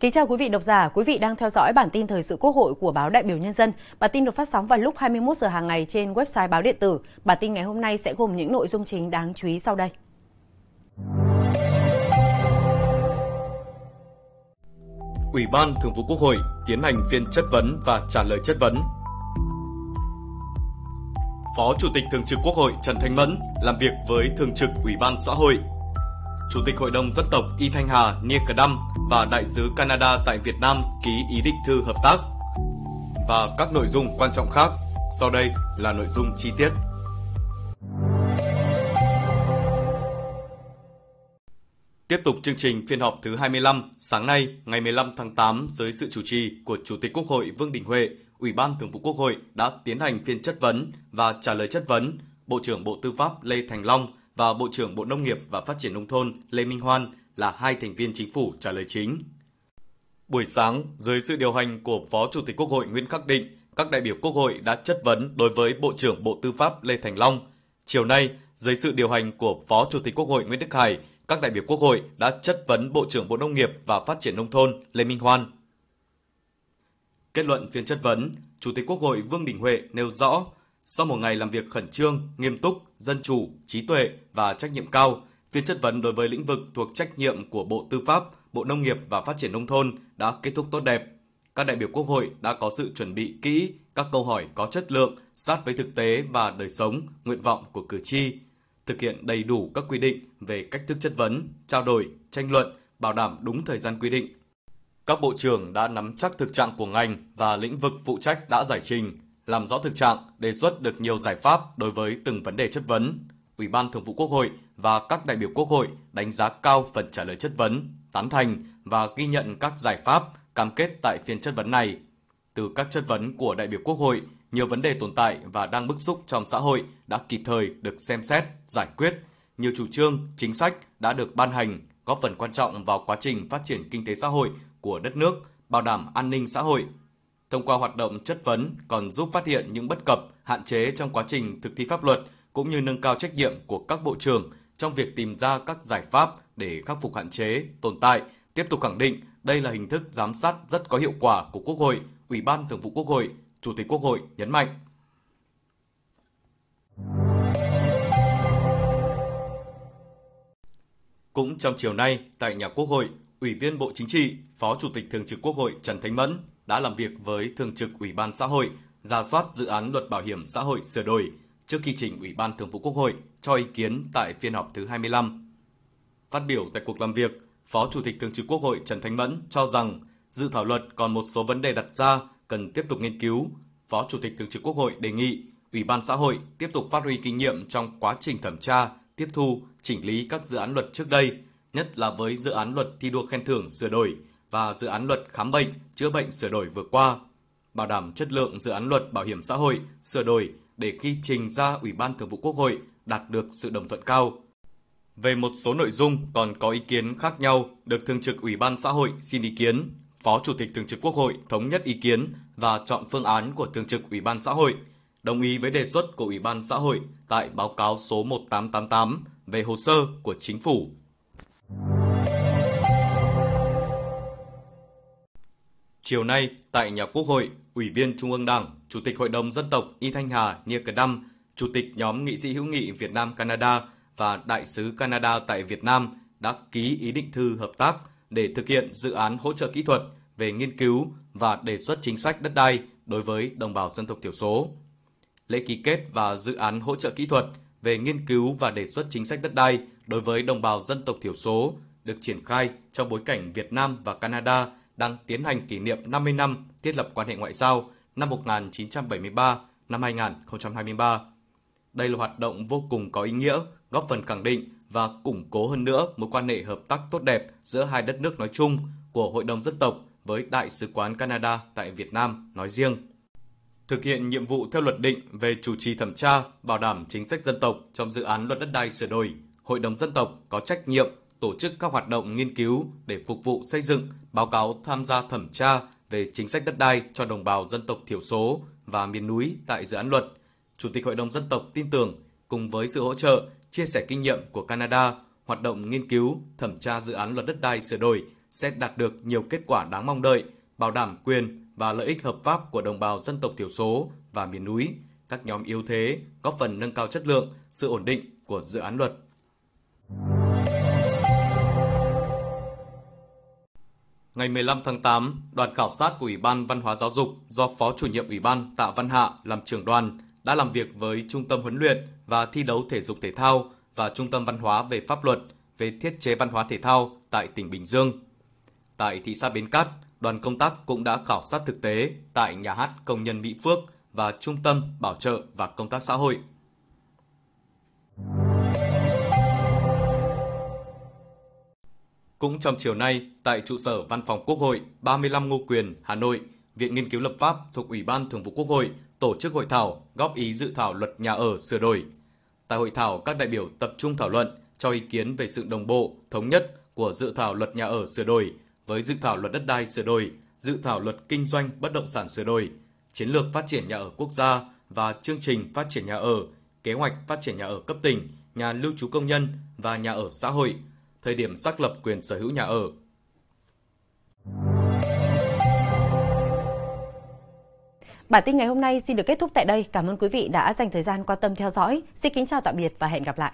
Kính chào quý vị độc giả, quý vị đang theo dõi bản tin thời sự Quốc hội của báo Đại biểu Nhân dân. Bản tin được phát sóng vào lúc 21 giờ hàng ngày trên website báo điện tử. Bản tin ngày hôm nay sẽ gồm những nội dung chính đáng chú ý sau đây. Ủy ban Thường vụ Quốc hội tiến hành phiên chất vấn và trả lời chất vấn. Phó Chủ tịch Thường trực Quốc hội Trần Thanh Mẫn làm việc với Thường trực Ủy ban Xã hội Chủ tịch Hội đồng Dân tộc Y Thanh Hà Nia Cờ Đăm và Đại sứ Canada tại Việt Nam ký ý định thư hợp tác. Và các nội dung quan trọng khác. Sau đây là nội dung chi tiết. Tiếp tục chương trình phiên họp thứ 25, sáng nay, ngày 15 tháng 8, dưới sự chủ trì của Chủ tịch Quốc hội Vương Đình Huệ, Ủy ban Thường vụ Quốc hội đã tiến hành phiên chất vấn và trả lời chất vấn Bộ trưởng Bộ Tư pháp Lê Thành Long và Bộ trưởng Bộ Nông nghiệp và Phát triển Nông thôn Lê Minh Hoan là hai thành viên chính phủ trả lời chính. Buổi sáng, dưới sự điều hành của Phó Chủ tịch Quốc hội Nguyễn Khắc Định, các đại biểu Quốc hội đã chất vấn đối với Bộ trưởng Bộ Tư pháp Lê Thành Long. Chiều nay, dưới sự điều hành của Phó Chủ tịch Quốc hội Nguyễn Đức Hải, các đại biểu Quốc hội đã chất vấn Bộ trưởng Bộ Nông nghiệp và Phát triển Nông thôn Lê Minh Hoan. Kết luận phiên chất vấn, Chủ tịch Quốc hội Vương Đình Huệ nêu rõ, sau một ngày làm việc khẩn trương, nghiêm túc, dân chủ, trí tuệ và trách nhiệm cao, phiên chất vấn đối với lĩnh vực thuộc trách nhiệm của Bộ Tư pháp, Bộ Nông nghiệp và Phát triển Nông thôn đã kết thúc tốt đẹp. Các đại biểu Quốc hội đã có sự chuẩn bị kỹ, các câu hỏi có chất lượng, sát với thực tế và đời sống, nguyện vọng của cử tri, thực hiện đầy đủ các quy định về cách thức chất vấn, trao đổi, tranh luận, bảo đảm đúng thời gian quy định. Các bộ trưởng đã nắm chắc thực trạng của ngành và lĩnh vực phụ trách đã giải trình, làm rõ thực trạng, đề xuất được nhiều giải pháp đối với từng vấn đề chất vấn. Ủy ban Thường vụ Quốc hội và các đại biểu Quốc hội đánh giá cao phần trả lời chất vấn, tán thành và ghi nhận các giải pháp, cam kết tại phiên chất vấn này. Từ các chất vấn của đại biểu Quốc hội, nhiều vấn đề tồn tại và đang bức xúc trong xã hội đã kịp thời được xem xét, giải quyết. Nhiều chủ trương, chính sách đã được ban hành, góp phần quan trọng vào quá trình phát triển kinh tế xã hội của đất nước, bảo đảm an ninh xã hội, thông qua hoạt động chất vấn còn giúp phát hiện những bất cập, hạn chế trong quá trình thực thi pháp luật cũng như nâng cao trách nhiệm của các bộ trưởng trong việc tìm ra các giải pháp để khắc phục hạn chế, tồn tại, tiếp tục khẳng định đây là hình thức giám sát rất có hiệu quả của Quốc hội, Ủy ban Thường vụ Quốc hội, Chủ tịch Quốc hội nhấn mạnh. Cũng trong chiều nay, tại nhà Quốc hội, Ủy viên Bộ Chính trị, Phó Chủ tịch Thường trực Quốc hội Trần Thanh Mẫn đã làm việc với Thường trực Ủy ban xã hội, ra soát dự án luật bảo hiểm xã hội sửa đổi trước khi trình Ủy ban Thường vụ Quốc hội cho ý kiến tại phiên họp thứ 25. Phát biểu tại cuộc làm việc, Phó Chủ tịch Thường trực Quốc hội Trần Thanh Mẫn cho rằng dự thảo luật còn một số vấn đề đặt ra cần tiếp tục nghiên cứu. Phó Chủ tịch Thường trực Quốc hội đề nghị Ủy ban xã hội tiếp tục phát huy kinh nghiệm trong quá trình thẩm tra, tiếp thu, chỉnh lý các dự án luật trước đây, nhất là với dự án luật thi đua khen thưởng sửa đổi và dự án luật khám bệnh, chữa bệnh sửa đổi vừa qua, bảo đảm chất lượng dự án luật bảo hiểm xã hội sửa đổi để khi trình ra Ủy ban Thường vụ Quốc hội đạt được sự đồng thuận cao. Về một số nội dung còn có ý kiến khác nhau được Thường trực Ủy ban xã hội xin ý kiến, Phó Chủ tịch Thường trực Quốc hội thống nhất ý kiến và chọn phương án của Thường trực Ủy ban xã hội, đồng ý với đề xuất của Ủy ban xã hội tại báo cáo số 1888 về hồ sơ của Chính phủ Chiều nay, tại nhà Quốc hội, Ủy viên Trung ương Đảng, Chủ tịch Hội đồng Dân tộc Y Thanh Hà Nia Cờ Đâm, Chủ tịch nhóm nghị sĩ hữu nghị Việt Nam-Canada và Đại sứ Canada tại Việt Nam đã ký ý định thư hợp tác để thực hiện dự án hỗ trợ kỹ thuật về nghiên cứu và đề xuất chính sách đất đai đối với đồng bào dân tộc thiểu số. Lễ ký kết và dự án hỗ trợ kỹ thuật về nghiên cứu và đề xuất chính sách đất đai đối với đồng bào dân tộc thiểu số được triển khai trong bối cảnh Việt Nam và Canada đang tiến hành kỷ niệm 50 năm thiết lập quan hệ ngoại giao năm 1973 năm 2023. Đây là hoạt động vô cùng có ý nghĩa, góp phần khẳng định và củng cố hơn nữa mối quan hệ hợp tác tốt đẹp giữa hai đất nước nói chung của Hội đồng dân tộc với Đại sứ quán Canada tại Việt Nam nói riêng. Thực hiện nhiệm vụ theo luật định về chủ trì thẩm tra, bảo đảm chính sách dân tộc trong dự án luật đất đai sửa đổi, Hội đồng dân tộc có trách nhiệm tổ chức các hoạt động nghiên cứu để phục vụ xây dựng báo cáo tham gia thẩm tra về chính sách đất đai cho đồng bào dân tộc thiểu số và miền núi tại dự án luật. Chủ tịch Hội đồng dân tộc tin tưởng cùng với sự hỗ trợ, chia sẻ kinh nghiệm của Canada, hoạt động nghiên cứu, thẩm tra dự án luật đất đai sửa đổi sẽ đạt được nhiều kết quả đáng mong đợi, bảo đảm quyền và lợi ích hợp pháp của đồng bào dân tộc thiểu số và miền núi, các nhóm yếu thế, góp phần nâng cao chất lượng, sự ổn định của dự án luật. Ngày 15 tháng 8, đoàn khảo sát của Ủy ban Văn hóa Giáo dục do Phó chủ nhiệm Ủy ban Tạ Văn Hạ làm trưởng đoàn đã làm việc với Trung tâm huấn luyện và thi đấu thể dục thể thao và Trung tâm Văn hóa về pháp luật về thiết chế văn hóa thể thao tại tỉnh Bình Dương. Tại thị xã Bến Cát, đoàn công tác cũng đã khảo sát thực tế tại nhà hát công nhân Mỹ Phước và Trung tâm Bảo trợ và Công tác xã hội. Cũng trong chiều nay, tại trụ sở Văn phòng Quốc hội 35 Ngô Quyền, Hà Nội, Viện Nghiên cứu Lập pháp thuộc Ủy ban Thường vụ Quốc hội tổ chức hội thảo góp ý dự thảo luật nhà ở sửa đổi. Tại hội thảo, các đại biểu tập trung thảo luận cho ý kiến về sự đồng bộ, thống nhất của dự thảo luật nhà ở sửa đổi với dự thảo luật đất đai sửa đổi, dự thảo luật kinh doanh bất động sản sửa đổi, chiến lược phát triển nhà ở quốc gia và chương trình phát triển nhà ở, kế hoạch phát triển nhà ở cấp tỉnh, nhà lưu trú công nhân và nhà ở xã hội, thời điểm xác lập quyền sở hữu nhà ở. Bản tin ngày hôm nay xin được kết thúc tại đây. Cảm ơn quý vị đã dành thời gian quan tâm theo dõi. Xin kính chào tạm biệt và hẹn gặp lại.